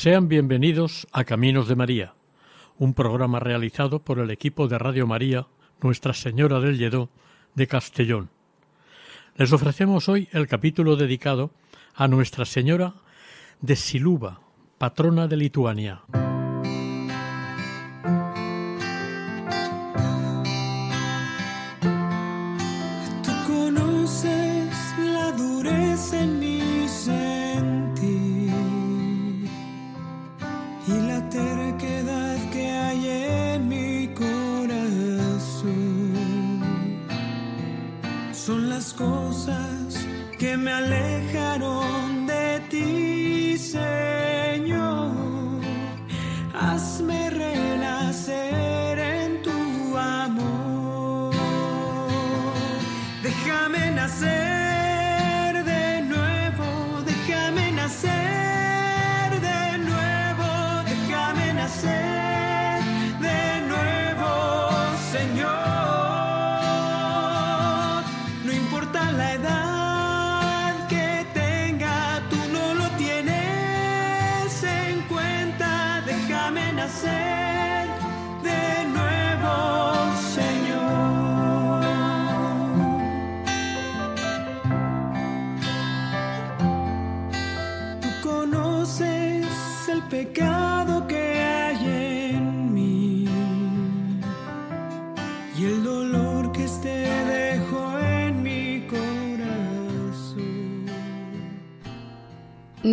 Sean bienvenidos a Caminos de María, un programa realizado por el equipo de Radio María Nuestra Señora del Lledó de Castellón. Les ofrecemos hoy el capítulo dedicado a Nuestra Señora de Siluba, patrona de Lituania. Que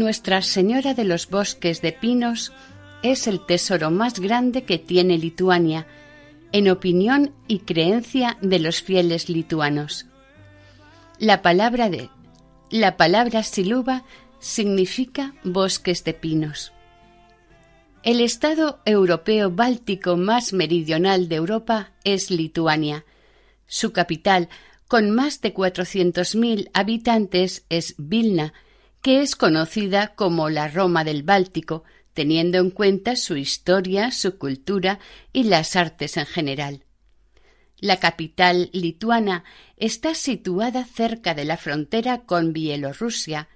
Nuestra Señora de los Bosques de Pinos es el tesoro más grande que tiene Lituania, en opinión y creencia de los fieles lituanos. La palabra de la palabra siluba significa bosques de pinos. El estado europeo báltico más meridional de Europa es Lituania. Su capital, con más de 400.000 habitantes, es Vilna, que es conocida como la Roma del Báltico, teniendo en cuenta su historia, su cultura y las artes en general. La capital lituana está situada cerca de la frontera con Bielorrusia.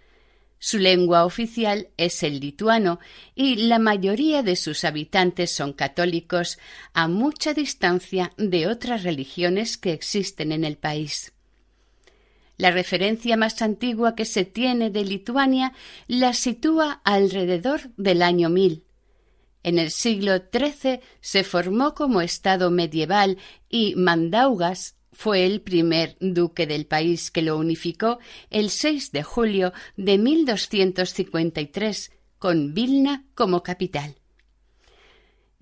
Su lengua oficial es el lituano y la mayoría de sus habitantes son católicos a mucha distancia de otras religiones que existen en el país. La referencia más antigua que se tiene de Lituania la sitúa alrededor del año 1000. En el siglo XIII se formó como estado medieval y Mandaugas fue el primer duque del país que lo unificó el 6 de julio de 1253 con Vilna como capital.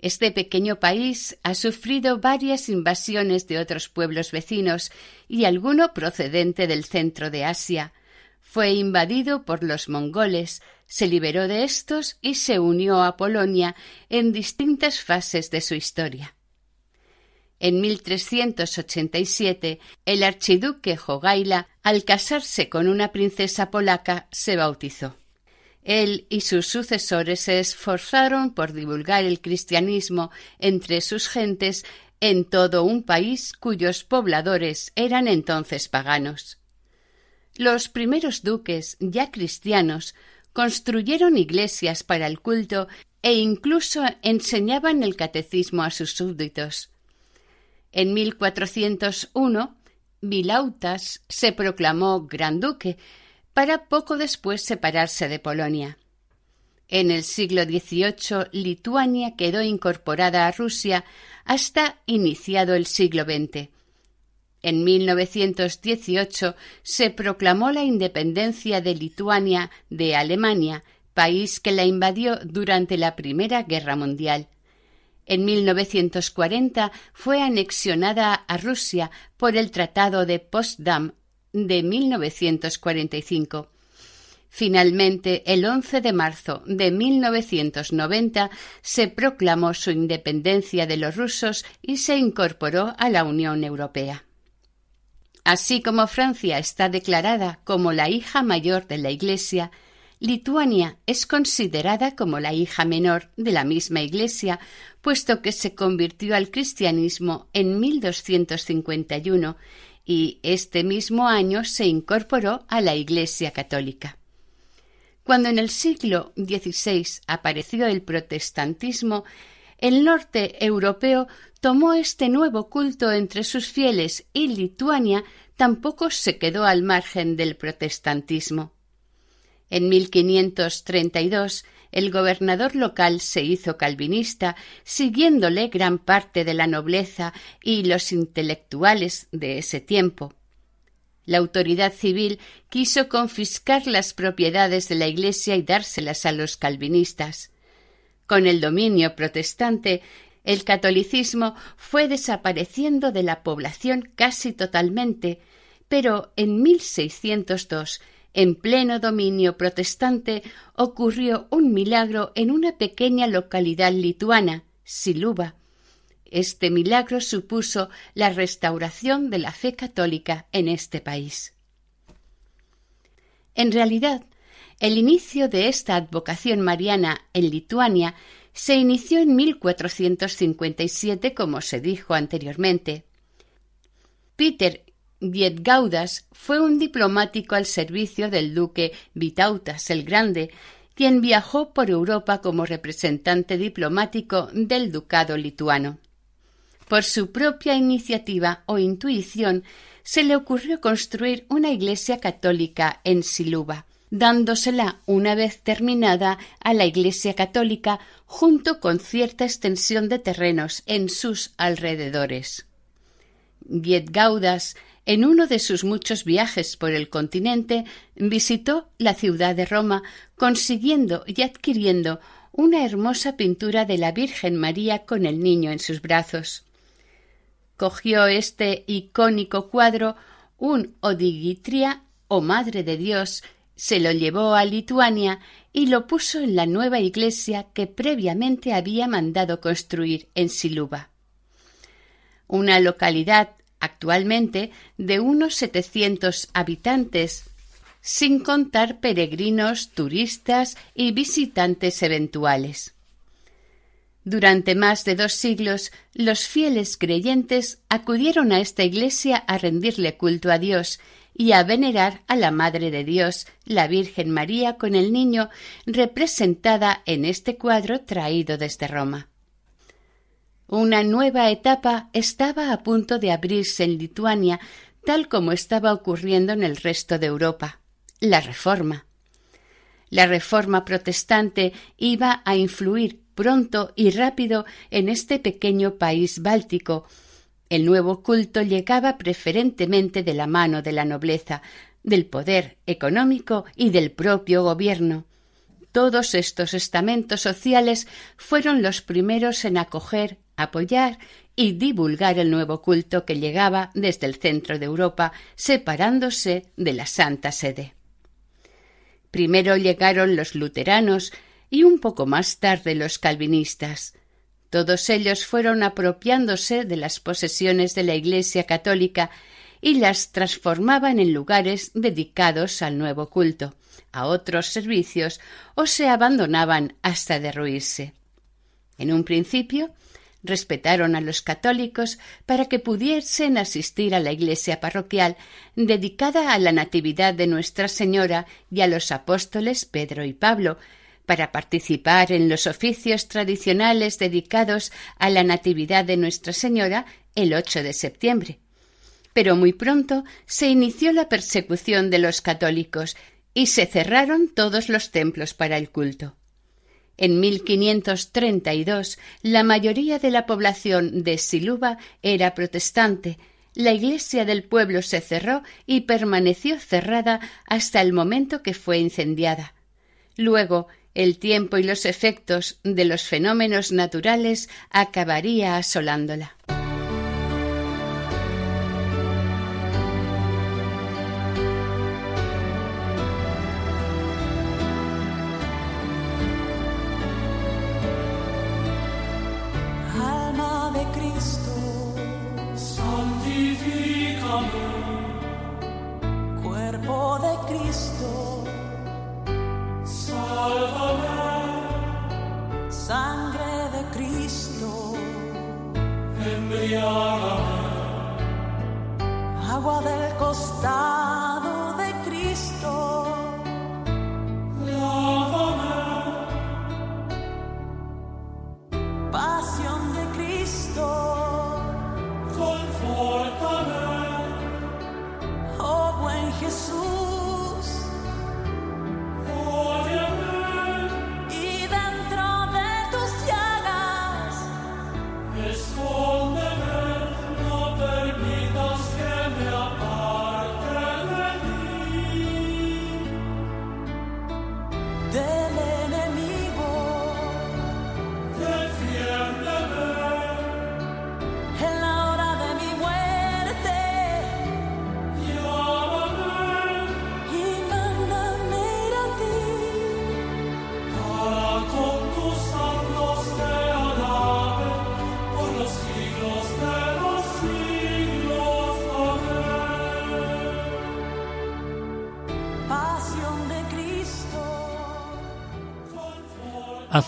Este pequeño país ha sufrido varias invasiones de otros pueblos vecinos y alguno procedente del centro de Asia. Fue invadido por los mongoles, se liberó de estos y se unió a Polonia en distintas fases de su historia. En 1387, el archiduque Jogaila, al casarse con una princesa polaca, se bautizó. Él y sus sucesores se esforzaron por divulgar el cristianismo entre sus gentes en todo un país cuyos pobladores eran entonces paganos. Los primeros duques, ya cristianos, construyeron iglesias para el culto e incluso enseñaban el catecismo a sus súbditos. En 1401, Vilautas se proclamó gran duque, para poco después separarse de Polonia. En el siglo XVIII, Lituania quedó incorporada a Rusia hasta iniciado el siglo XX. En 1918 se proclamó la independencia de Lituania de Alemania, país que la invadió durante la Primera Guerra Mundial. En 1940 fue anexionada a Rusia por el Tratado de Potsdam de 1945. Finalmente, el 11 de marzo de 1990 se proclamó su independencia de los rusos y se incorporó a la Unión Europea. Así como Francia está declarada como la hija mayor de la Iglesia, Lituania es considerada como la hija menor de la misma Iglesia, puesto que se convirtió al cristianismo en 1251 y este mismo año se incorporó a la Iglesia católica. Cuando en el siglo XVI apareció el protestantismo, el norte europeo tomó este nuevo culto entre sus fieles y Lituania tampoco se quedó al margen del protestantismo. En 1532 el gobernador local se hizo calvinista, siguiéndole gran parte de la nobleza y los intelectuales de ese tiempo. La autoridad civil quiso confiscar las propiedades de la Iglesia y dárselas a los calvinistas. Con el dominio protestante, el catolicismo fue desapareciendo de la población casi totalmente, pero en 1602, en pleno dominio protestante, ocurrió un milagro en una pequeña localidad lituana, Siluba. Este milagro supuso la restauración de la fe católica en este país. En realidad, el inicio de esta advocación mariana en Lituania se inició en 1457, como se dijo anteriormente. Peter Vietgaudas fue un diplomático al servicio del duque Vitautas el Grande, quien viajó por Europa como representante diplomático del ducado lituano. Por su propia iniciativa o intuición, se le ocurrió construir una iglesia católica en Siluba, dándosela una vez terminada a la Iglesia católica junto con cierta extensión de terrenos en sus alrededores. En uno de sus muchos viajes por el continente, visitó la ciudad de Roma, consiguiendo y adquiriendo una hermosa pintura de la Virgen María con el niño en sus brazos. Cogió este icónico cuadro, un Odigitria o Madre de Dios, se lo llevó a Lituania y lo puso en la nueva iglesia que previamente había mandado construir en Siluba. Una localidad actualmente de unos setecientos habitantes, sin contar peregrinos, turistas y visitantes eventuales. Durante más de dos siglos, los fieles creyentes acudieron a esta iglesia a rendirle culto a Dios y a venerar a la Madre de Dios, la Virgen María con el niño, representada en este cuadro traído desde Roma. Una nueva etapa estaba a punto de abrirse en Lituania, tal como estaba ocurriendo en el resto de Europa, la Reforma. La Reforma protestante iba a influir pronto y rápido en este pequeño país báltico, el nuevo culto llegaba preferentemente de la mano de la nobleza, del poder económico y del propio gobierno. Todos estos estamentos sociales fueron los primeros en acoger, apoyar y divulgar el nuevo culto que llegaba desde el centro de Europa, separándose de la Santa Sede. Primero llegaron los luteranos y un poco más tarde los calvinistas. Todos ellos fueron apropiándose de las posesiones de la Iglesia católica y las transformaban en lugares dedicados al nuevo culto, a otros servicios o se abandonaban hasta derruirse. En un principio, respetaron a los católicos para que pudiesen asistir a la iglesia parroquial dedicada a la Natividad de Nuestra Señora y a los apóstoles Pedro y Pablo, para participar en los oficios tradicionales dedicados a la Natividad de Nuestra Señora el 8 de septiembre. Pero muy pronto se inició la persecución de los católicos y se cerraron todos los templos para el culto. En 1532 la mayoría de la población de Siluba era protestante, la iglesia del pueblo se cerró y permaneció cerrada hasta el momento que fue incendiada. Luego el tiempo y los efectos de los fenómenos naturales acabaría asolándola. Agua del costado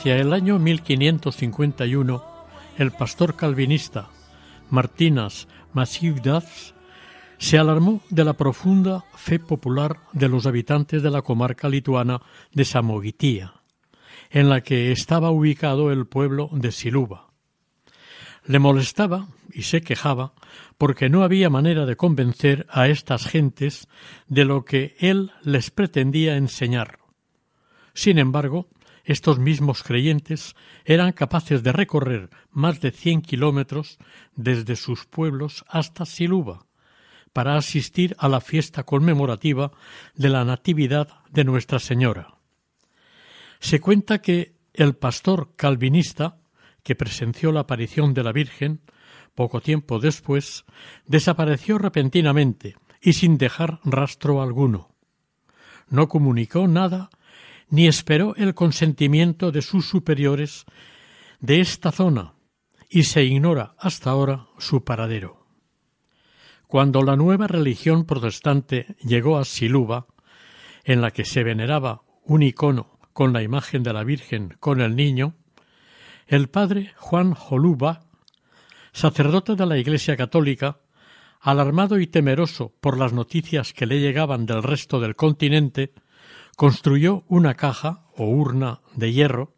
Hacia el año 1551, el pastor calvinista Martinas Masiudas se alarmó de la profunda fe popular de los habitantes de la comarca lituana de Samogitia, en la que estaba ubicado el pueblo de Siluba. Le molestaba y se quejaba porque no había manera de convencer a estas gentes de lo que él les pretendía enseñar. Sin embargo, estos mismos creyentes eran capaces de recorrer más de cien kilómetros desde sus pueblos hasta Siluba para asistir a la fiesta conmemorativa de la Natividad de Nuestra Señora. Se cuenta que el pastor calvinista, que presenció la aparición de la Virgen, poco tiempo después, desapareció repentinamente y sin dejar rastro alguno. No comunicó nada ni esperó el consentimiento de sus superiores de esta zona y se ignora hasta ahora su paradero. Cuando la nueva religión protestante llegó a Siluba, en la que se veneraba un icono con la imagen de la Virgen con el niño, el padre Juan Joluba, sacerdote de la Iglesia Católica, alarmado y temeroso por las noticias que le llegaban del resto del continente, construyó una caja o urna de hierro,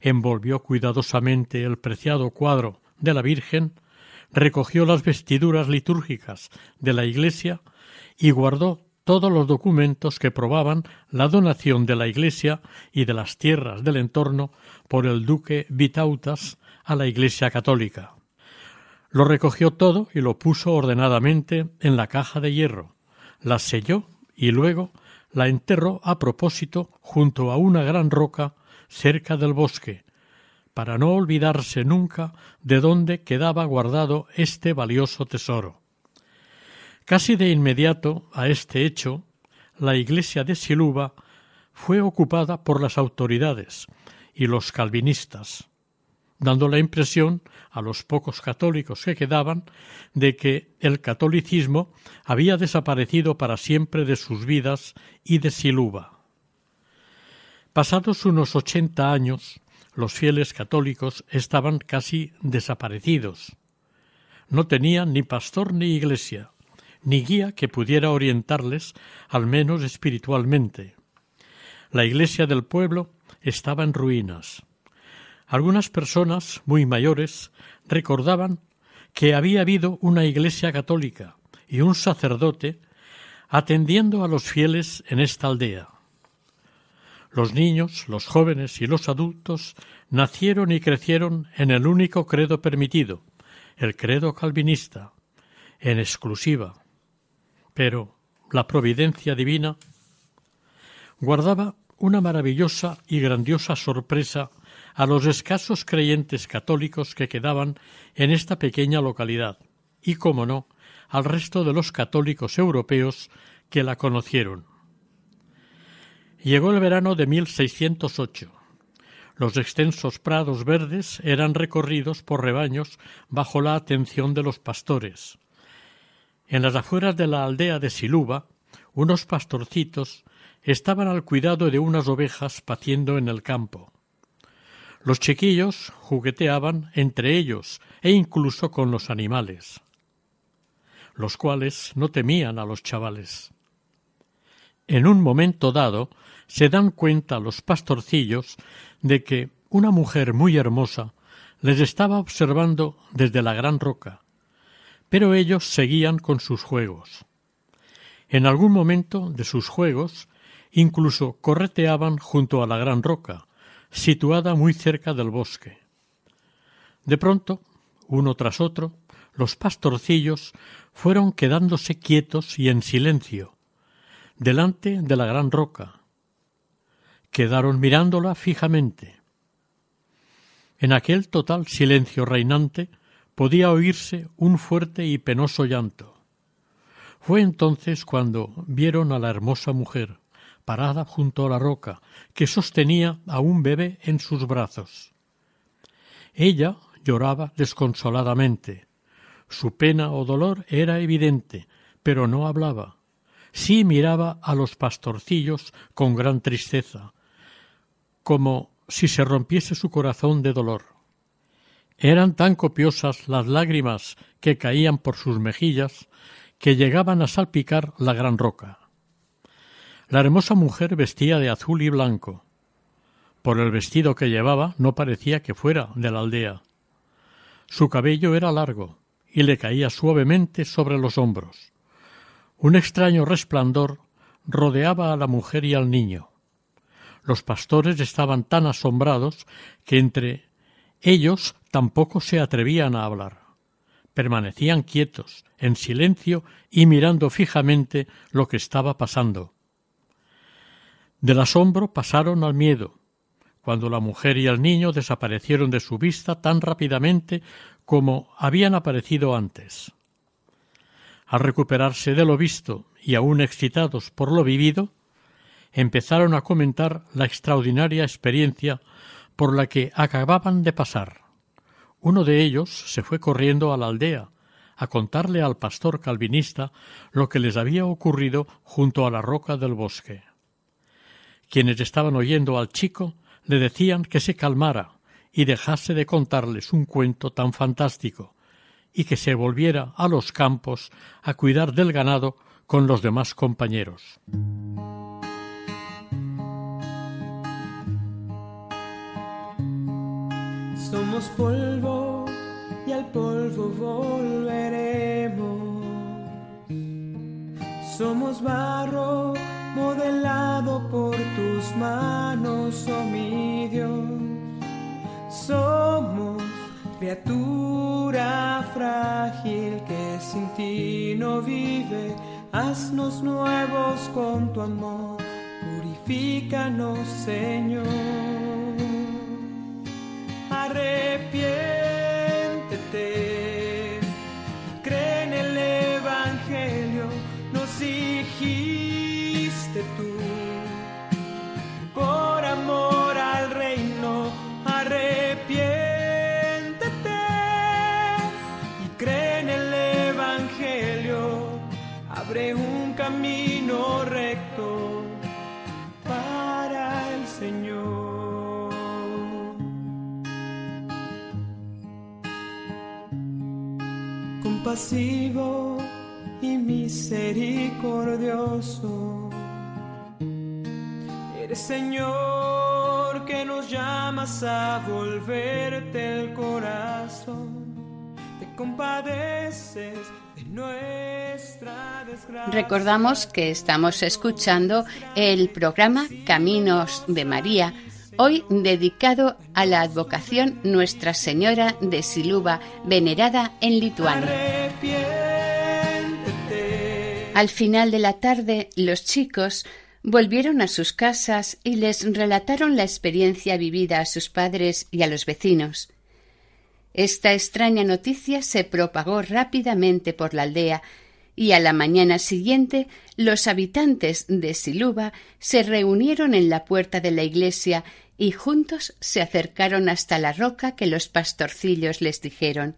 envolvió cuidadosamente el preciado cuadro de la Virgen, recogió las vestiduras litúrgicas de la Iglesia y guardó todos los documentos que probaban la donación de la Iglesia y de las tierras del entorno por el duque Vitautas a la Iglesia católica. Lo recogió todo y lo puso ordenadamente en la caja de hierro, la selló y luego la enterró a propósito junto a una gran roca cerca del bosque, para no olvidarse nunca de dónde quedaba guardado este valioso tesoro. Casi de inmediato a este hecho, la iglesia de Siluba fue ocupada por las autoridades y los calvinistas, dando la impresión a los pocos católicos que quedaban de que el catolicismo había desaparecido para siempre de sus vidas y de Siluba. Pasados unos ochenta años, los fieles católicos estaban casi desaparecidos. No tenían ni pastor ni iglesia, ni guía que pudiera orientarles, al menos espiritualmente. La iglesia del pueblo estaba en ruinas. Algunas personas muy mayores recordaban que había habido una iglesia católica y un sacerdote atendiendo a los fieles en esta aldea. Los niños, los jóvenes y los adultos nacieron y crecieron en el único credo permitido, el credo calvinista, en exclusiva. Pero la providencia divina guardaba una maravillosa y grandiosa sorpresa a los escasos creyentes católicos que quedaban en esta pequeña localidad y, como no, al resto de los católicos europeos que la conocieron. Llegó el verano de 1608. Los extensos prados verdes eran recorridos por rebaños bajo la atención de los pastores. En las afueras de la aldea de Siluba, unos pastorcitos estaban al cuidado de unas ovejas paciendo en el campo. Los chiquillos jugueteaban entre ellos e incluso con los animales, los cuales no temían a los chavales. En un momento dado se dan cuenta los pastorcillos de que una mujer muy hermosa les estaba observando desde la gran roca, pero ellos seguían con sus juegos. En algún momento de sus juegos incluso correteaban junto a la gran roca, situada muy cerca del bosque. De pronto, uno tras otro, los pastorcillos fueron quedándose quietos y en silencio, delante de la gran roca. Quedaron mirándola fijamente. En aquel total silencio reinante podía oírse un fuerte y penoso llanto. Fue entonces cuando vieron a la hermosa mujer, parada junto a la roca, que sostenía a un bebé en sus brazos. Ella lloraba desconsoladamente. Su pena o dolor era evidente, pero no hablaba. Sí miraba a los pastorcillos con gran tristeza, como si se rompiese su corazón de dolor. Eran tan copiosas las lágrimas que caían por sus mejillas que llegaban a salpicar la gran roca. La hermosa mujer vestía de azul y blanco. Por el vestido que llevaba no parecía que fuera de la aldea. Su cabello era largo y le caía suavemente sobre los hombros. Un extraño resplandor rodeaba a la mujer y al niño. Los pastores estaban tan asombrados que entre ellos tampoco se atrevían a hablar. Permanecían quietos, en silencio y mirando fijamente lo que estaba pasando. Del asombro pasaron al miedo, cuando la mujer y el niño desaparecieron de su vista tan rápidamente como habían aparecido antes. Al recuperarse de lo visto y aún excitados por lo vivido, empezaron a comentar la extraordinaria experiencia por la que acababan de pasar. Uno de ellos se fue corriendo a la aldea a contarle al pastor calvinista lo que les había ocurrido junto a la roca del bosque. Quienes estaban oyendo al chico le decían que se calmara y dejase de contarles un cuento tan fantástico, y que se volviera a los campos a cuidar del ganado con los demás compañeros. Somos polvo y al polvo volveremos. Somos barro modelado por tus manos, oh mi. Somos criatura frágil que sin ti no vive. Haznos nuevos con tu amor, purifícanos, Señor. Arrepiéntete, Señor que nos llamas a volverte el corazón. Te compadeces de nuestra desgracia. Recordamos que estamos escuchando el programa Caminos de María, hoy dedicado a la advocación Nuestra Señora de Siluba, venerada en Lituania. Al final de la tarde, los chicos volvieron a sus casas y les relataron la experiencia vivida a sus padres y a los vecinos. Esta extraña noticia se propagó rápidamente por la aldea y a la mañana siguiente los habitantes de Siluba se reunieron en la puerta de la iglesia y juntos se acercaron hasta la roca que los pastorcillos les dijeron.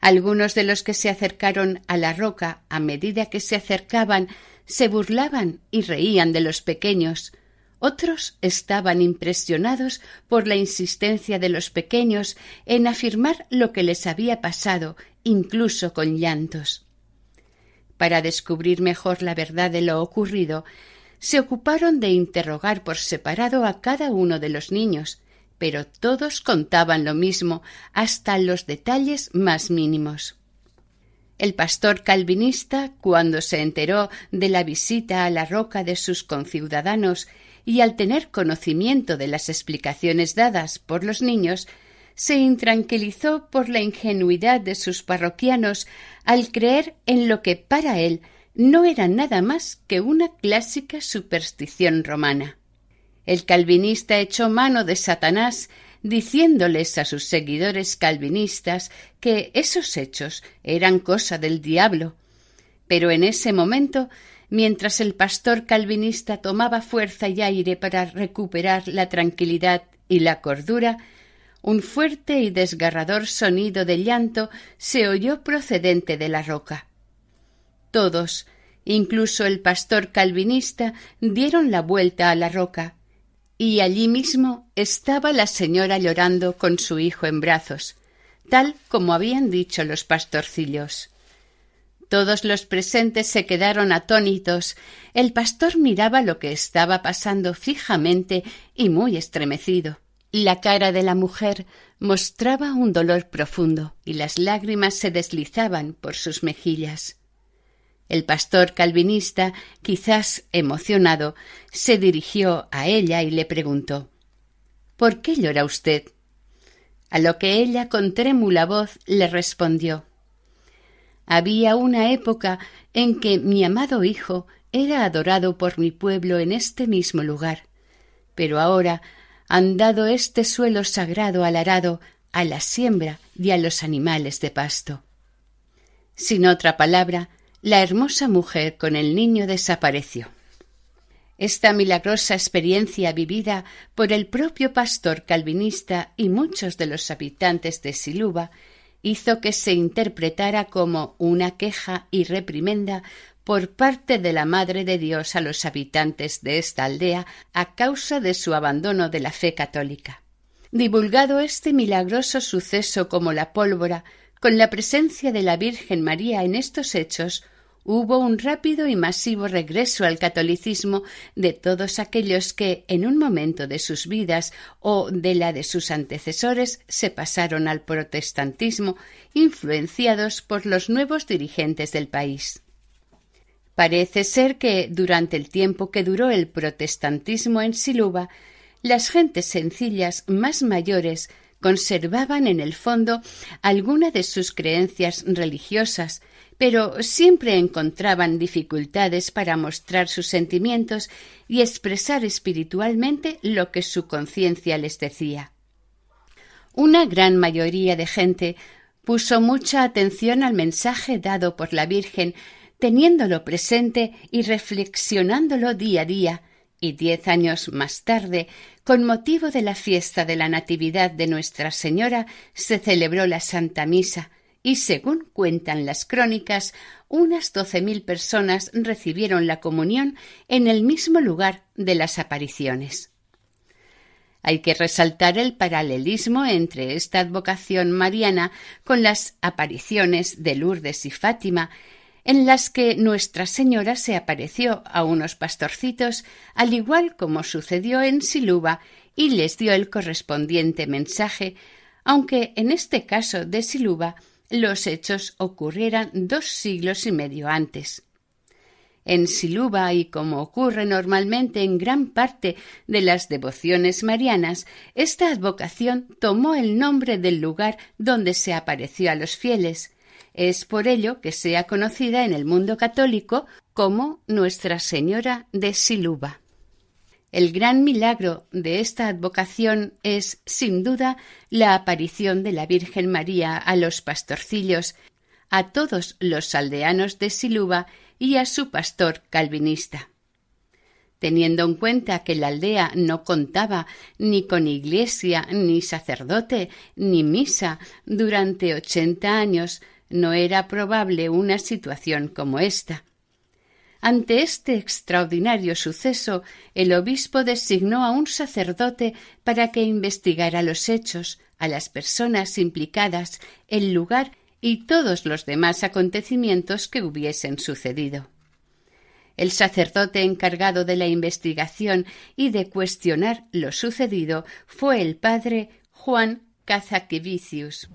Algunos de los que se acercaron a la roca a medida que se acercaban se burlaban y reían de los pequeños. Otros estaban impresionados por la insistencia de los pequeños en afirmar lo que les había pasado, incluso con llantos. Para descubrir mejor la verdad de lo ocurrido, se ocuparon de interrogar por separado a cada uno de los niños, pero todos contaban lo mismo, hasta los detalles más mínimos. El pastor calvinista, cuando se enteró de la visita a la roca de sus conciudadanos y al tener conocimiento de las explicaciones dadas por los niños, se intranquilizó por la ingenuidad de sus parroquianos al creer en lo que para él no era nada más que una clásica superstición romana. El calvinista echó mano de Satanás diciéndoles a sus seguidores calvinistas que esos hechos eran cosa del diablo. Pero en ese momento, mientras el pastor calvinista tomaba fuerza y aire para recuperar la tranquilidad y la cordura, un fuerte y desgarrador sonido de llanto se oyó procedente de la roca. Todos, incluso el pastor calvinista, dieron la vuelta a la roca, y allí mismo estaba la señora llorando con su hijo en brazos, tal como habían dicho los pastorcillos. Todos los presentes se quedaron atónitos. El pastor miraba lo que estaba pasando fijamente y muy estremecido. La cara de la mujer mostraba un dolor profundo y las lágrimas se deslizaban por sus mejillas. El pastor calvinista, quizás emocionado, se dirigió a ella y le preguntó ¿Por qué llora usted? A lo que ella con trémula voz le respondió Había una época en que mi amado hijo era adorado por mi pueblo en este mismo lugar, pero ahora han dado este suelo sagrado al arado, a la siembra y a los animales de pasto. Sin otra palabra, la hermosa mujer con el niño desapareció. Esta milagrosa experiencia vivida por el propio pastor calvinista y muchos de los habitantes de Siluba hizo que se interpretara como una queja y reprimenda por parte de la Madre de Dios a los habitantes de esta aldea a causa de su abandono de la fe católica. Divulgado este milagroso suceso como la pólvora, con la presencia de la Virgen María en estos hechos, hubo un rápido y masivo regreso al catolicismo de todos aquellos que en un momento de sus vidas o de la de sus antecesores se pasaron al protestantismo, influenciados por los nuevos dirigentes del país. Parece ser que durante el tiempo que duró el protestantismo en Siluba, las gentes sencillas más mayores conservaban en el fondo alguna de sus creencias religiosas, pero siempre encontraban dificultades para mostrar sus sentimientos y expresar espiritualmente lo que su conciencia les decía. Una gran mayoría de gente puso mucha atención al mensaje dado por la Virgen, teniéndolo presente y reflexionándolo día a día, y diez años más tarde, con motivo de la fiesta de la Natividad de Nuestra Señora, se celebró la Santa Misa, y según cuentan las crónicas, unas doce mil personas recibieron la comunión en el mismo lugar de las apariciones. Hay que resaltar el paralelismo entre esta advocación mariana con las apariciones de Lourdes y Fátima, en las que Nuestra Señora se apareció a unos pastorcitos, al igual como sucedió en Siluba, y les dio el correspondiente mensaje, aunque en este caso de Siluba los hechos ocurrieran dos siglos y medio antes. En Siluba y como ocurre normalmente en gran parte de las devociones marianas, esta advocación tomó el nombre del lugar donde se apareció a los fieles. Es por ello que sea conocida en el mundo católico como Nuestra Señora de Siluba. El gran milagro de esta advocación es, sin duda, la aparición de la Virgen María a los pastorcillos, a todos los aldeanos de Siluba y a su pastor calvinista. Teniendo en cuenta que la aldea no contaba ni con iglesia, ni sacerdote, ni misa durante ochenta años, no era probable una situación como esta. Ante este extraordinario suceso, el obispo designó a un sacerdote para que investigara los hechos, a las personas implicadas, el lugar y todos los demás acontecimientos que hubiesen sucedido. El sacerdote encargado de la investigación y de cuestionar lo sucedido fue el padre Juan Cazaquevicius.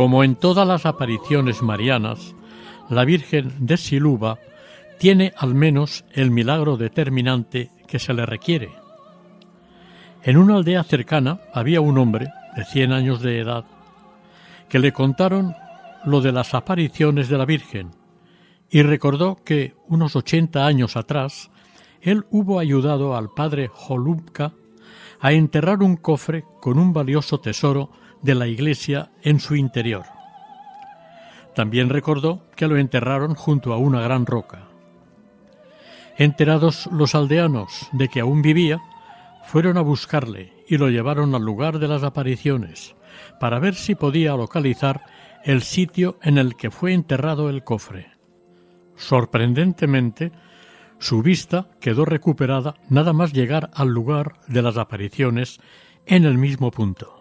Como en todas las apariciones marianas, la Virgen de Siluba tiene al menos el milagro determinante que se le requiere. En una aldea cercana había un hombre de cien años de edad que le contaron lo de las apariciones de la Virgen y recordó que unos ochenta años atrás él hubo ayudado al padre Holubka a enterrar un cofre con un valioso tesoro de la iglesia en su interior. También recordó que lo enterraron junto a una gran roca. Enterados los aldeanos de que aún vivía, fueron a buscarle y lo llevaron al lugar de las apariciones, para ver si podía localizar el sitio en el que fue enterrado el cofre. Sorprendentemente, su vista quedó recuperada nada más llegar al lugar de las apariciones en el mismo punto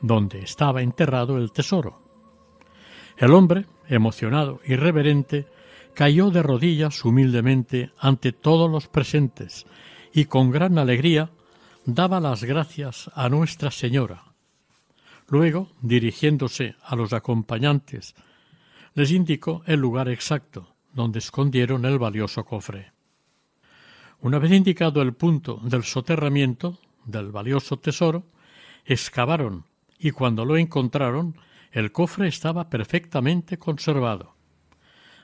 donde estaba enterrado el tesoro. El hombre, emocionado y reverente, cayó de rodillas humildemente ante todos los presentes y con gran alegría daba las gracias a Nuestra Señora. Luego, dirigiéndose a los acompañantes, les indicó el lugar exacto donde escondieron el valioso cofre. Una vez indicado el punto del soterramiento del valioso tesoro, excavaron y cuando lo encontraron el cofre estaba perfectamente conservado.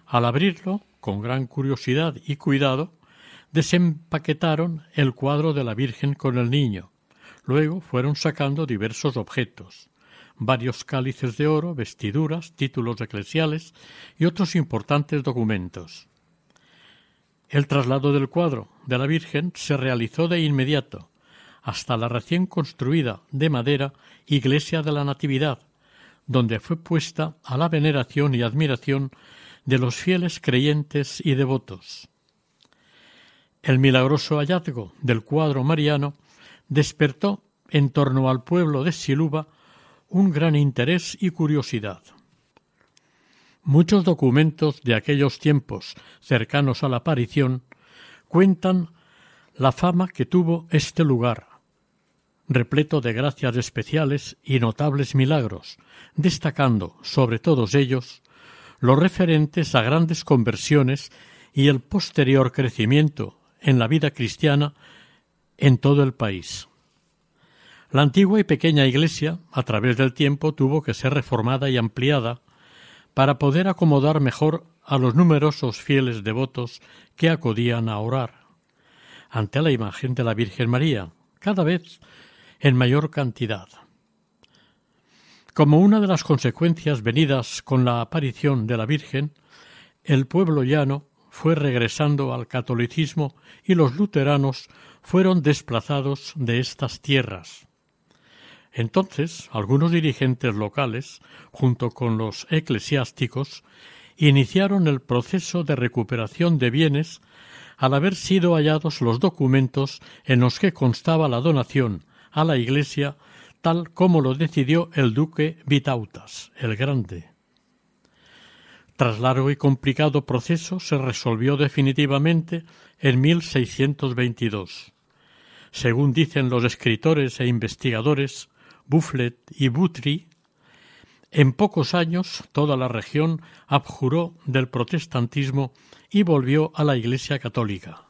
Al abrirlo, con gran curiosidad y cuidado, desempaquetaron el cuadro de la Virgen con el niño. Luego fueron sacando diversos objetos, varios cálices de oro, vestiduras, títulos eclesiales y otros importantes documentos. El traslado del cuadro de la Virgen se realizó de inmediato, hasta la recién construida de madera Iglesia de la Natividad, donde fue puesta a la veneración y admiración de los fieles creyentes y devotos. El milagroso hallazgo del cuadro mariano despertó en torno al pueblo de Siluba un gran interés y curiosidad. Muchos documentos de aquellos tiempos cercanos a la aparición cuentan la fama que tuvo este lugar, repleto de gracias especiales y notables milagros, destacando sobre todos ellos los referentes a grandes conversiones y el posterior crecimiento en la vida cristiana en todo el país. La antigua y pequeña iglesia, a través del tiempo, tuvo que ser reformada y ampliada para poder acomodar mejor a los numerosos fieles devotos que acudían a orar ante la imagen de la Virgen María, cada vez en mayor cantidad. Como una de las consecuencias venidas con la aparición de la Virgen, el pueblo llano fue regresando al catolicismo y los luteranos fueron desplazados de estas tierras. Entonces, algunos dirigentes locales, junto con los eclesiásticos, iniciaron el proceso de recuperación de bienes al haber sido hallados los documentos en los que constaba la donación a la Iglesia tal como lo decidió el duque Vitautas, el Grande. Tras largo y complicado proceso se resolvió definitivamente en 1622. Según dicen los escritores e investigadores Bufflet y Butry, en pocos años toda la región abjuró del protestantismo y volvió a la Iglesia católica.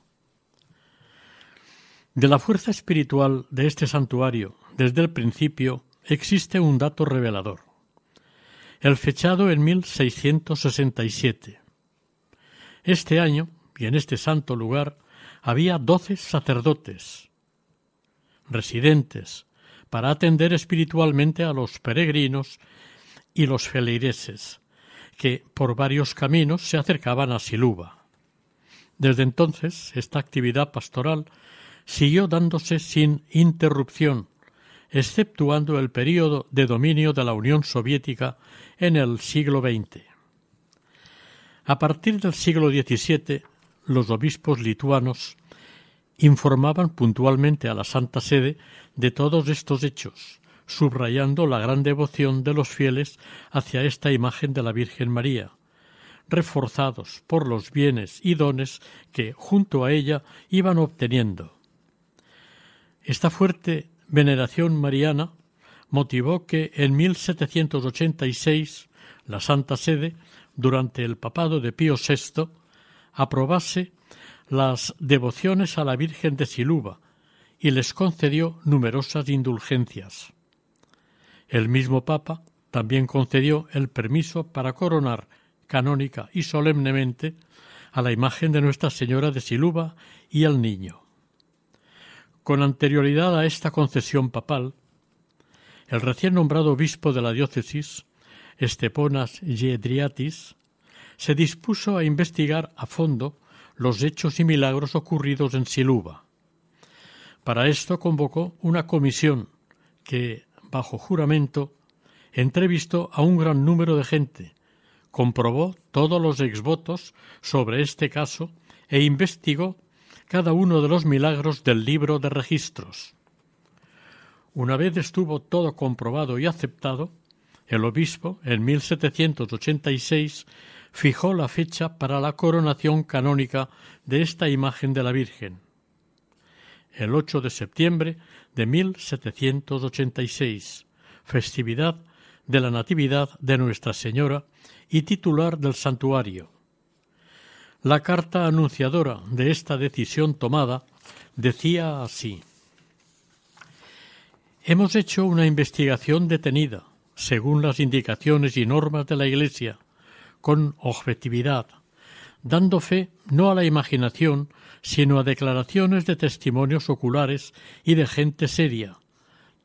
De la fuerza espiritual de este santuario desde el principio existe un dato revelador. El fechado en 1667. Este año, y en este santo lugar, había doce sacerdotes residentes para atender espiritualmente a los peregrinos y los feligreses, que por varios caminos se acercaban a Siluba. Desde entonces, esta actividad pastoral siguió dándose sin interrupción, exceptuando el período de dominio de la Unión Soviética en el siglo XX. A partir del siglo XVII, los obispos lituanos informaban puntualmente a la Santa Sede de todos estos hechos, subrayando la gran devoción de los fieles hacia esta imagen de la Virgen María, reforzados por los bienes y dones que junto a ella iban obteniendo. Esta fuerte veneración mariana motivó que en 1786 la Santa Sede, durante el papado de Pío VI, aprobase las devociones a la Virgen de Siluba y les concedió numerosas indulgencias. El mismo Papa también concedió el permiso para coronar canónica y solemnemente a la imagen de Nuestra Señora de Siluba y al niño. Con anterioridad a esta concesión papal, el recién nombrado obispo de la diócesis, Esteponas Yedriatis, se dispuso a investigar a fondo los hechos y milagros ocurridos en Siluba. Para esto convocó una comisión que, bajo juramento, entrevistó a un gran número de gente, comprobó todos los exvotos sobre este caso e investigó cada uno de los milagros del libro de registros. Una vez estuvo todo comprobado y aceptado, el obispo, en 1786, fijó la fecha para la coronación canónica de esta imagen de la Virgen. El 8 de septiembre de 1786, festividad de la Natividad de Nuestra Señora y titular del santuario. La carta anunciadora de esta decisión tomada decía así Hemos hecho una investigación detenida, según las indicaciones y normas de la Iglesia, con objetividad, dando fe no a la imaginación, sino a declaraciones de testimonios oculares y de gente seria,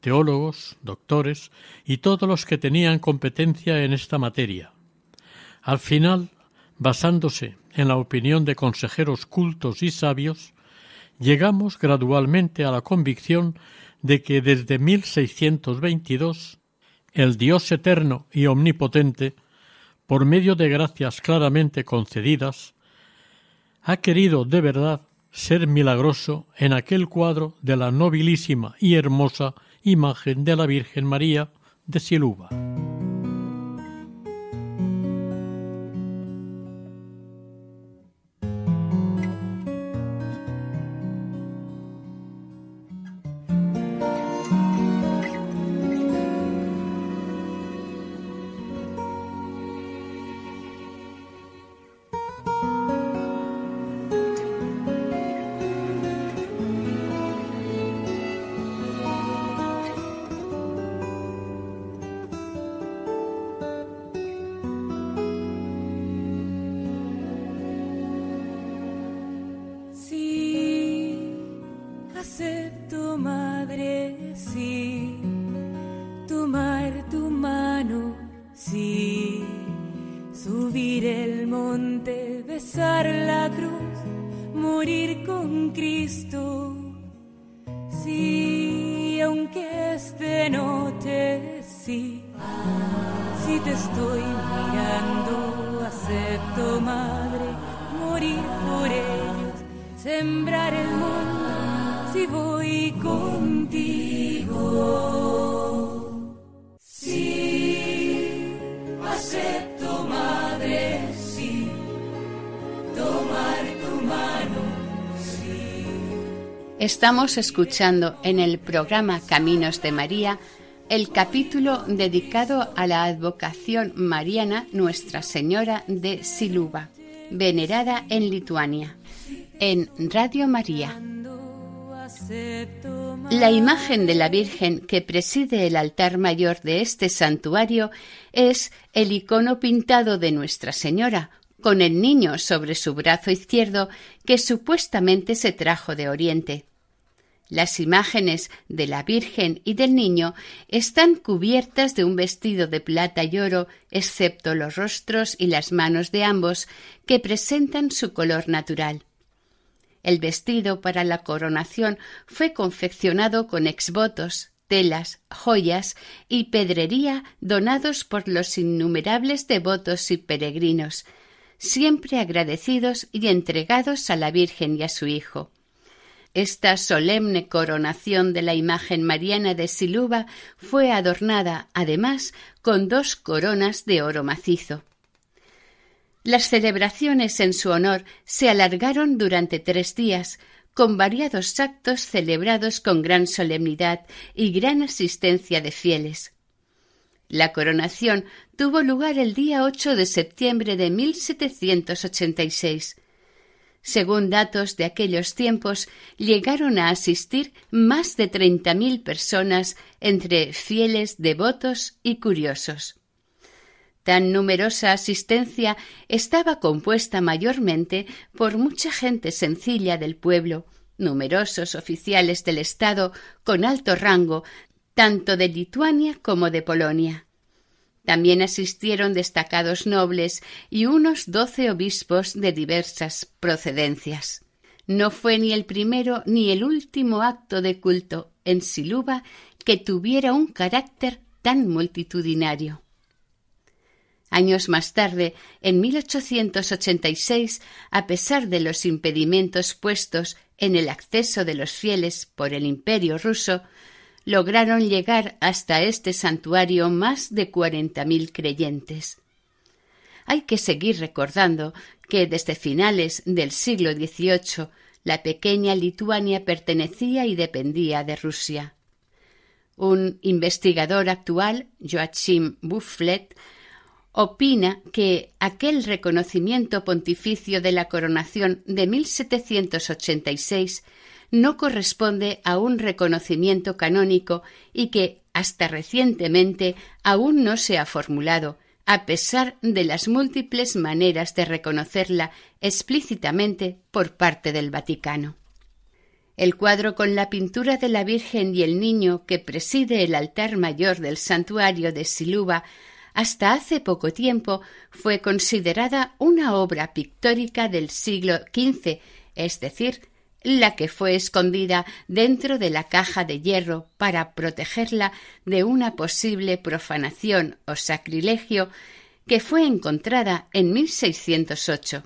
teólogos, doctores y todos los que tenían competencia en esta materia. Al final, basándose en la opinión de consejeros cultos y sabios, llegamos gradualmente a la convicción de que desde 1622 el Dios eterno y omnipotente por medio de gracias claramente concedidas, ha querido de verdad ser milagroso en aquel cuadro de la nobilísima y hermosa imagen de la Virgen María de Siluba. Estamos escuchando en el programa Caminos de María el capítulo dedicado a la advocación mariana Nuestra Señora de Siluva, venerada en Lituania, en Radio María. La imagen de la Virgen que preside el altar mayor de este santuario es el icono pintado de Nuestra Señora, con el niño sobre su brazo izquierdo que supuestamente se trajo de Oriente. Las imágenes de la Virgen y del Niño están cubiertas de un vestido de plata y oro, excepto los rostros y las manos de ambos, que presentan su color natural. El vestido para la coronación fue confeccionado con exvotos, telas, joyas y pedrería donados por los innumerables devotos y peregrinos, siempre agradecidos y entregados a la Virgen y a su Hijo. Esta solemne coronación de la imagen mariana de Siluva fue adornada, además, con dos coronas de oro macizo. Las celebraciones en su honor se alargaron durante tres días, con variados actos celebrados con gran solemnidad y gran asistencia de fieles. La coronación tuvo lugar el día 8 de septiembre de 1786. Según datos de aquellos tiempos, llegaron a asistir más de treinta mil personas entre fieles, devotos y curiosos. Tan numerosa asistencia estaba compuesta mayormente por mucha gente sencilla del pueblo, numerosos oficiales del Estado con alto rango, tanto de Lituania como de Polonia. También asistieron destacados nobles y unos doce obispos de diversas procedencias. No fue ni el primero ni el último acto de culto en Siluva que tuviera un carácter tan multitudinario. Años más tarde, en 1886, a pesar de los impedimentos puestos en el acceso de los fieles por el Imperio ruso, lograron llegar hasta este santuario más de cuarenta mil creyentes. Hay que seguir recordando que desde finales del siglo XVIII la pequeña Lituania pertenecía y dependía de Rusia. Un investigador actual, Joachim Bufflet, opina que aquel reconocimiento pontificio de la coronación de 1786 no corresponde a un reconocimiento canónico y que hasta recientemente aún no se ha formulado, a pesar de las múltiples maneras de reconocerla explícitamente por parte del Vaticano. El cuadro con la pintura de la Virgen y el Niño que preside el altar mayor del santuario de Siluva hasta hace poco tiempo fue considerada una obra pictórica del siglo XV, es decir, la que fue escondida dentro de la caja de hierro para protegerla de una posible profanación o sacrilegio que fue encontrada en 1608.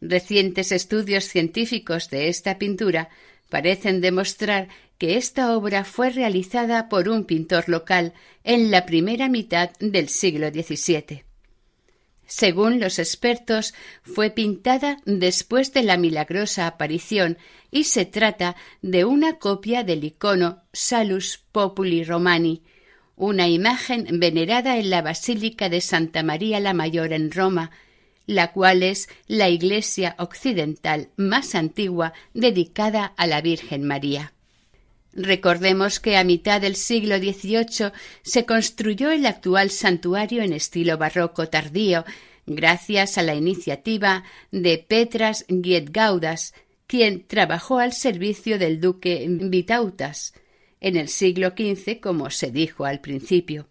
Recientes estudios científicos de esta pintura parecen demostrar que esta obra fue realizada por un pintor local en la primera mitad del siglo XVII. Según los expertos, fue pintada después de la milagrosa aparición y se trata de una copia del icono Salus Populi Romani, una imagen venerada en la Basílica de Santa María la Mayor en Roma, la cual es la iglesia occidental más antigua dedicada a la Virgen María. Recordemos que a mitad del siglo XVIII se construyó el actual santuario en estilo barroco tardío, gracias a la iniciativa de Petras Gietgaudas, quien trabajó al servicio del duque Vitautas en el siglo XV, como se dijo al principio.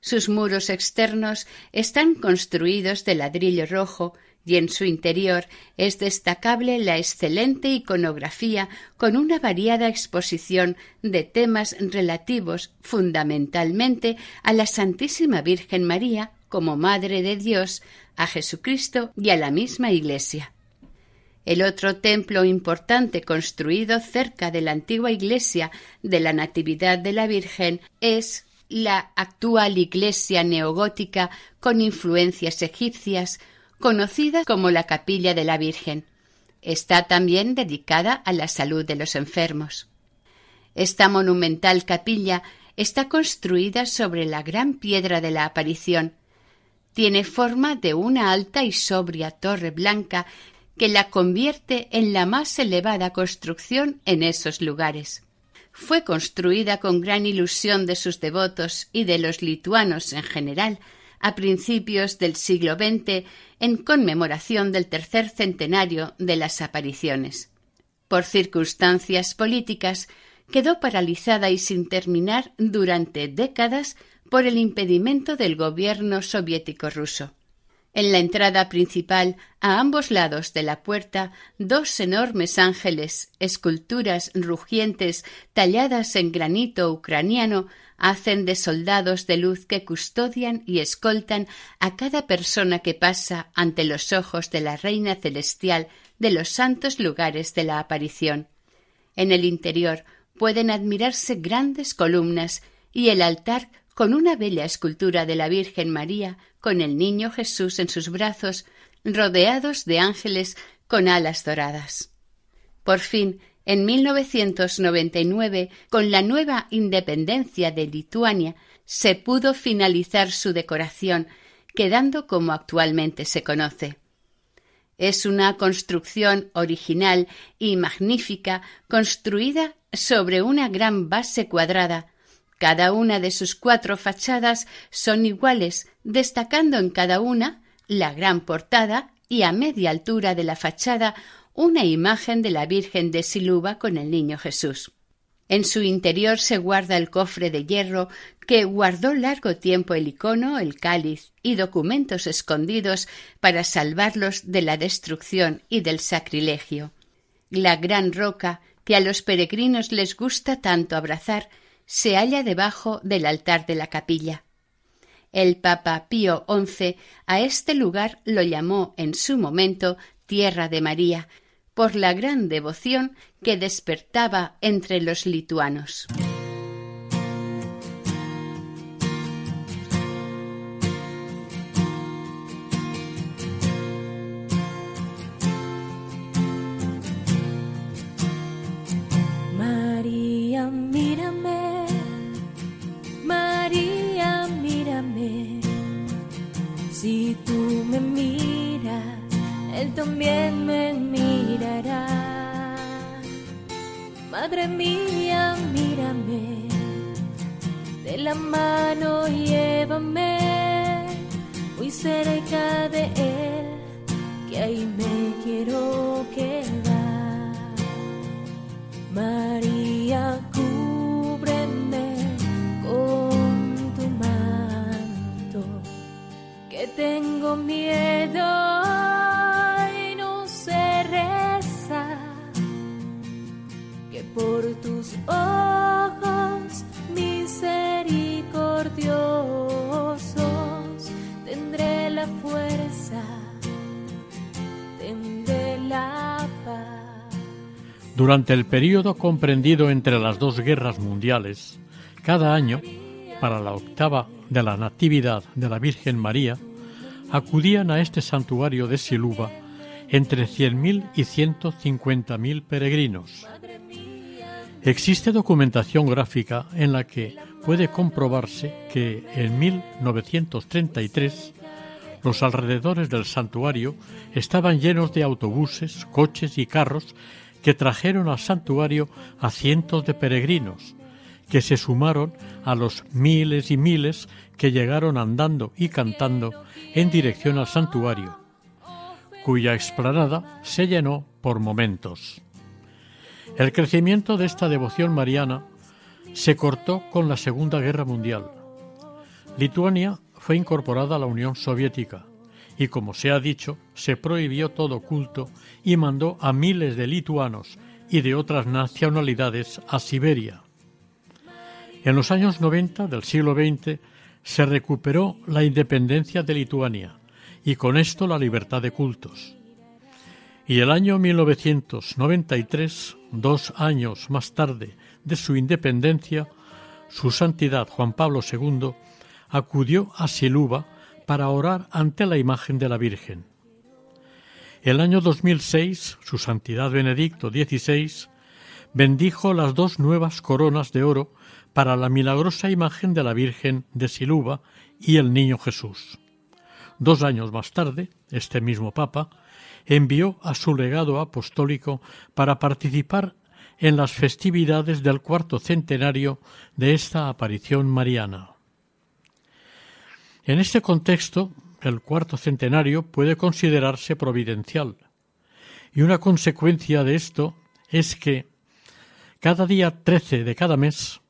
Sus muros externos están construidos de ladrillo rojo y en su interior es destacable la excelente iconografía con una variada exposición de temas relativos fundamentalmente a la Santísima Virgen María como Madre de Dios, a Jesucristo y a la misma Iglesia. El otro templo importante construido cerca de la antigua iglesia de la Natividad de la Virgen es la actual iglesia neogótica con influencias egipcias, conocida como la Capilla de la Virgen. Está también dedicada a la salud de los enfermos. Esta monumental capilla está construida sobre la gran piedra de la aparición. Tiene forma de una alta y sobria torre blanca que la convierte en la más elevada construcción en esos lugares. Fue construida con gran ilusión de sus devotos y de los lituanos en general a principios del siglo XX en conmemoración del tercer centenario de las apariciones. Por circunstancias políticas, quedó paralizada y sin terminar durante décadas por el impedimento del gobierno soviético ruso. En la entrada principal, a ambos lados de la puerta, dos enormes ángeles, esculturas rugientes talladas en granito ucraniano, hacen de soldados de luz que custodian y escoltan a cada persona que pasa ante los ojos de la Reina Celestial de los santos lugares de la aparición. En el interior pueden admirarse grandes columnas y el altar con una bella escultura de la Virgen María con el niño Jesús en sus brazos, rodeados de ángeles con alas doradas. Por fin, en 1999, con la nueva independencia de Lituania, se pudo finalizar su decoración, quedando como actualmente se conoce. Es una construcción original y magnífica construida sobre una gran base cuadrada, cada una de sus cuatro fachadas son iguales, destacando en cada una la gran portada y a media altura de la fachada una imagen de la Virgen de Siluba con el Niño Jesús. En su interior se guarda el cofre de hierro que guardó largo tiempo el icono, el cáliz y documentos escondidos para salvarlos de la destrucción y del sacrilegio. La gran roca que a los peregrinos les gusta tanto abrazar se halla debajo del altar de la capilla. El Papa Pío XI a este lugar lo llamó en su momento Tierra de María, por la gran devoción que despertaba entre los lituanos. Durante el período comprendido entre las dos guerras mundiales, cada año, para la octava de la Natividad de la Virgen María, acudían a este santuario de Siluba entre 100.000 y 150.000 peregrinos. Existe documentación gráfica en la que puede comprobarse que en 1933 los alrededores del santuario estaban llenos de autobuses, coches y carros que trajeron al santuario a cientos de peregrinos, que se sumaron a los miles y miles que llegaron andando y cantando en dirección al santuario, cuya explanada se llenó por momentos. El crecimiento de esta devoción mariana se cortó con la Segunda Guerra Mundial. Lituania fue incorporada a la Unión Soviética y como se ha dicho, se prohibió todo culto y mandó a miles de lituanos y de otras nacionalidades a Siberia. En los años 90 del siglo XX se recuperó la independencia de Lituania y con esto la libertad de cultos. Y el año 1993, dos años más tarde de su independencia, su santidad Juan Pablo II acudió a Siluba para orar ante la imagen de la Virgen. El año 2006, su santidad Benedicto XVI bendijo las dos nuevas coronas de oro para la milagrosa imagen de la Virgen de Siluba y el Niño Jesús. Dos años más tarde, este mismo Papa envió a su legado apostólico para participar en las festividades del cuarto centenario de esta aparición mariana. En este contexto, el cuarto centenario puede considerarse providencial, y una consecuencia de esto es que cada día 13 de cada mes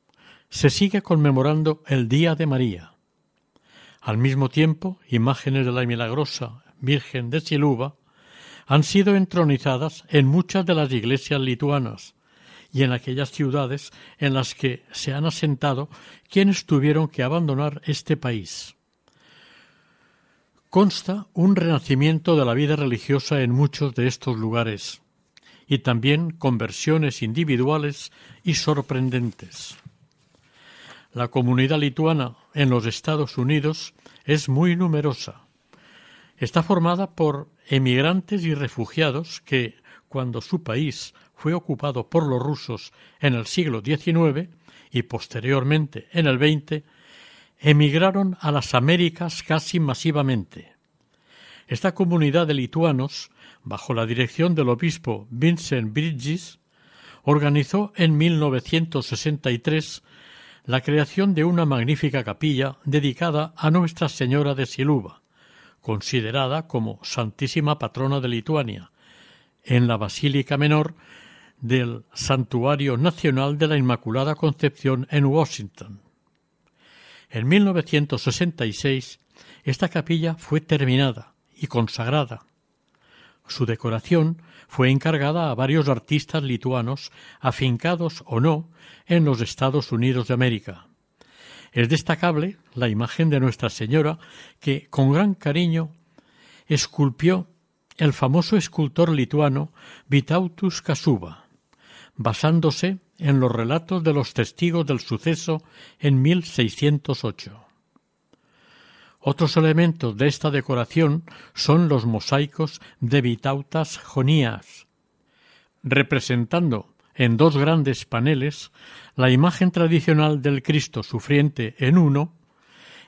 se sigue conmemorando el Día de María. Al mismo tiempo, imágenes de la milagrosa Virgen de Siluba han sido entronizadas en muchas de las iglesias lituanas y en aquellas ciudades en las que se han asentado quienes tuvieron que abandonar este país. Consta un renacimiento de la vida religiosa en muchos de estos lugares y también conversiones individuales y sorprendentes. La comunidad lituana en los Estados Unidos es muy numerosa. Está formada por emigrantes y refugiados que, cuando su país fue ocupado por los rusos en el siglo XIX y posteriormente en el XX, emigraron a las Américas casi masivamente. Esta comunidad de lituanos, bajo la dirección del obispo Vincent Bridges, organizó en 1963 la creación de una magnífica capilla dedicada a Nuestra Señora de Siluba, considerada como Santísima Patrona de Lituania, en la Basílica Menor del Santuario Nacional de la Inmaculada Concepción en Washington. En 1966 esta capilla fue terminada y consagrada. Su decoración fue encargada a varios artistas lituanos afincados o no en los Estados Unidos de América. Es destacable la imagen de Nuestra Señora que, con gran cariño, esculpió el famoso escultor lituano Vitautus Kasuba, basándose en los relatos de los testigos del suceso en 1608. Otros elementos de esta decoración son los mosaicos de Vitautas Jonías, representando en dos grandes paneles la imagen tradicional del Cristo sufriente en uno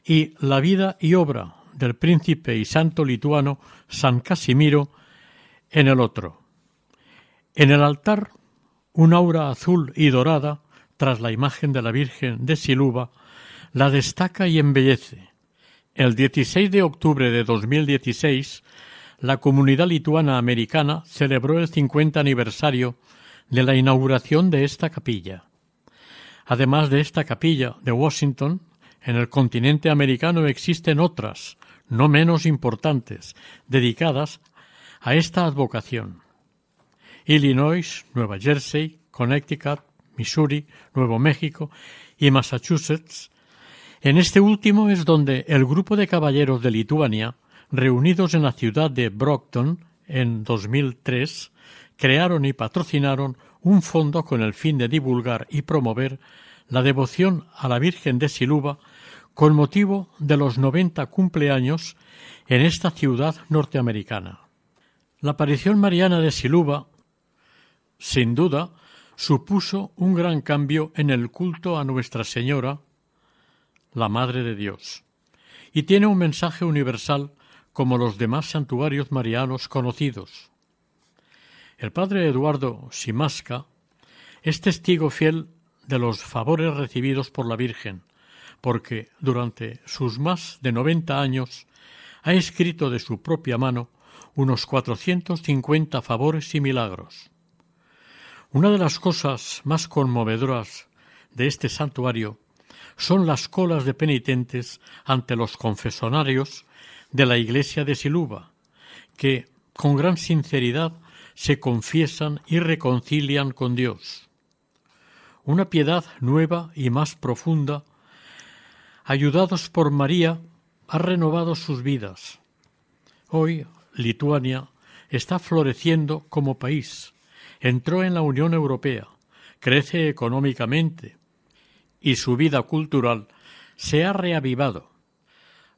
y la vida y obra del príncipe y santo lituano San Casimiro en el otro. En el altar, un aura azul y dorada, tras la imagen de la Virgen de Siluba, la destaca y embellece. El 16 de octubre de 2016, la comunidad lituana americana celebró el 50 aniversario de la inauguración de esta capilla. Además de esta capilla de Washington, en el continente americano existen otras, no menos importantes, dedicadas a esta advocación. Illinois, Nueva Jersey, Connecticut, Missouri, Nuevo México y Massachusetts. En este último es donde el grupo de caballeros de Lituania, reunidos en la ciudad de Brockton en 2003, crearon y patrocinaron un fondo con el fin de divulgar y promover la devoción a la Virgen de Siluba con motivo de los 90 cumpleaños en esta ciudad norteamericana. La aparición mariana de Siluba, sin duda, supuso un gran cambio en el culto a Nuestra Señora, la Madre de Dios, y tiene un mensaje universal como los demás santuarios marianos conocidos. El padre Eduardo Simasca es testigo fiel de los favores recibidos por la Virgen, porque durante sus más de noventa años ha escrito de su propia mano unos cuatrocientos cincuenta favores y milagros. Una de las cosas más conmovedoras de este santuario son las colas de penitentes ante los confesonarios de la iglesia de Siluba, que con gran sinceridad se confiesan y reconcilian con Dios. Una piedad nueva y más profunda, ayudados por María, ha renovado sus vidas. Hoy Lituania está floreciendo como país, entró en la Unión Europea, crece económicamente y su vida cultural se ha reavivado.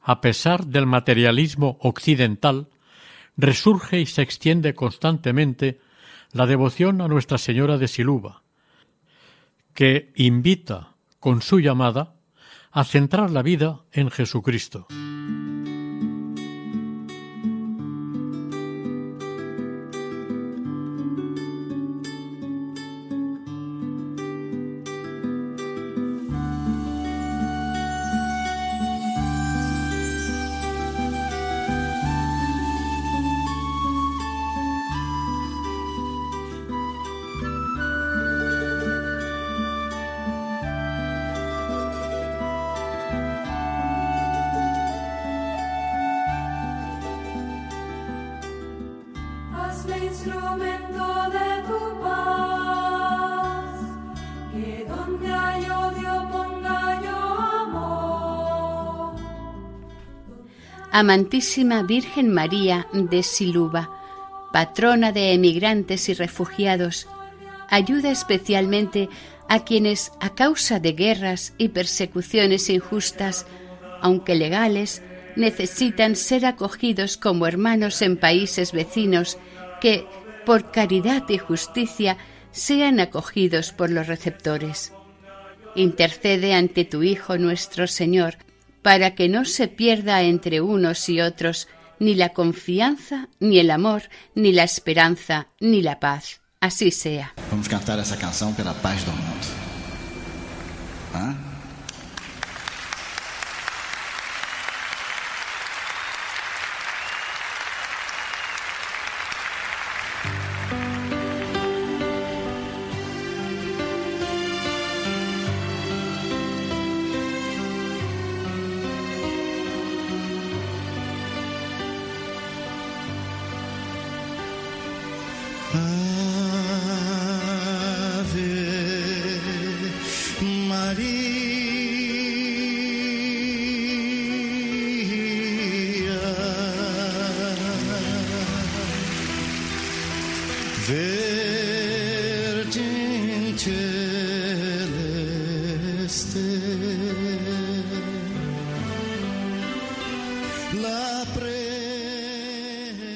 A pesar del materialismo occidental, resurge y se extiende constantemente la devoción a Nuestra Señora de Siluba, que invita con su llamada a centrar la vida en Jesucristo. Amantísima Virgen María de Siluba, patrona de emigrantes y refugiados, ayuda especialmente a quienes a causa de guerras y persecuciones injustas, aunque legales, necesitan ser acogidos como hermanos en países vecinos que, por caridad y justicia, sean acogidos por los receptores. Intercede ante tu Hijo nuestro Señor, para que no se pierda entre unos y otros ni la confianza, ni el amor, ni la esperanza, ni la paz. Así sea. Vamos cantar essa canção pela paz do mundo. Hã?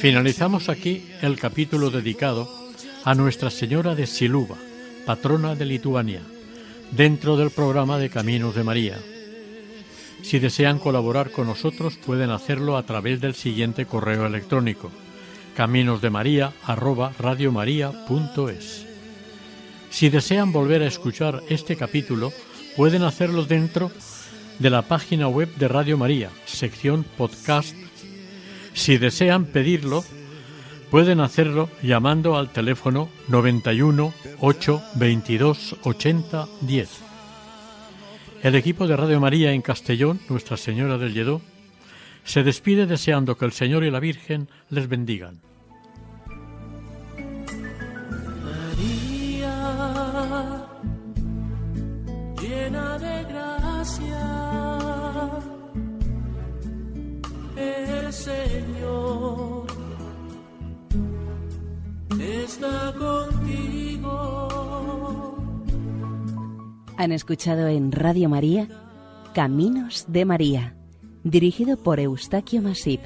Finalizamos aquí el capítulo dedicado a Nuestra Señora de Siluba, patrona de Lituania, dentro del programa de Caminos de María. Si desean colaborar con nosotros pueden hacerlo a través del siguiente correo electrónico caminosdemaria@radiomaria.es. Si desean volver a escuchar este capítulo, pueden hacerlo dentro de la página web de Radio María, sección podcast. Si desean pedirlo, pueden hacerlo llamando al teléfono 91 8 22 80 10. El equipo de Radio María en Castellón, Nuestra Señora del Lledó, se despide deseando que el Señor y la Virgen les bendigan. Señor está contigo. Han escuchado en Radio María Caminos de María, dirigido por Eustaquio Masip.